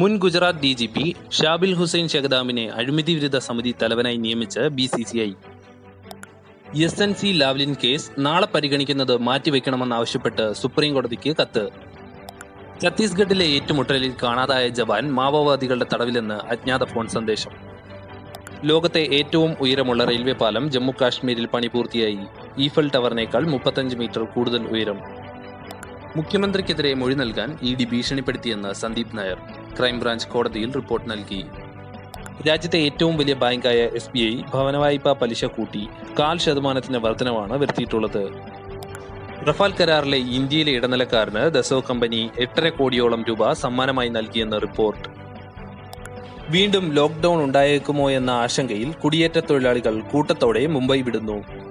മുൻ Gujarat D G P Shabbir Hussain ഷെഖദാമിനെ അഴിമതി വിരുദ്ധ സമിതി തലവനായി നിയമിച്ച് B C C I. S N C Lavalin case നാളെ പരിഗണിക്കുന്നത് മാറ്റിവെക്കണമെന്നാവശ്യപ്പെട്ട് സുപ്രീം കോടതിക്ക് കത്ത്. ഛത്തീസ്ഗഡിലെ ഏറ്റുമുട്ടലിൽ കാണാതായ ജവാൻ മാവോവാദികളുടെ തടവിലെന്ന് അജ്ഞാത ഫോൺ സന്ദേശം. ലോകത്തെ ഏറ്റവും ഉയരമുള്ള റെയിൽവേ പാലം ജമ്മു കാശ്മീരിൽ പണി പൂർത്തിയായി. ഈഫൽ ടവറിനേക്കാൾ മുപ്പത്തഞ്ച് മീറ്റർ കൂടുതൽ ഉയരം. മുഖ്യമന്ത്രിക്കെതിരെ മൊഴി നൽകാൻ ഇ ഡി ഭീഷണിപ്പെടുത്തിയെന്ന് സന്ദീപ് നായർ. ക്രൈംബ്രാഞ്ച് കോടതിയിൽ റിപ്പോർട്ട് നൽകി. രാജ്യത്തെ ഏറ്റവും വലിയ ബാങ്കായ എസ് ബി ഐ ഭവനവായ്പാ പലിശ കൂട്ടി കാൽ ശതമാനത്തിന്റെ വർധനവാണ് വരുത്തിയിട്ടുള്ളത്. റഫാൽ കരാറിലെ ഇന്ത്യയിലെ ഇടനിലക്കാരന് ദസോ കമ്പനി എട്ടര കോടിയോളം രൂപ സമ്മാനമായി നൽകിയെന്ന് റിപ്പോർട്ട്. വീണ്ടും ലോക്ക്ഡൌൺ ഉണ്ടായേക്കുമോ എന്ന ആശങ്കയിൽ കുടിയേറ്റ തൊഴിലാളികൾ കൂട്ടത്തോടെ മുംബൈ വിടുന്നു.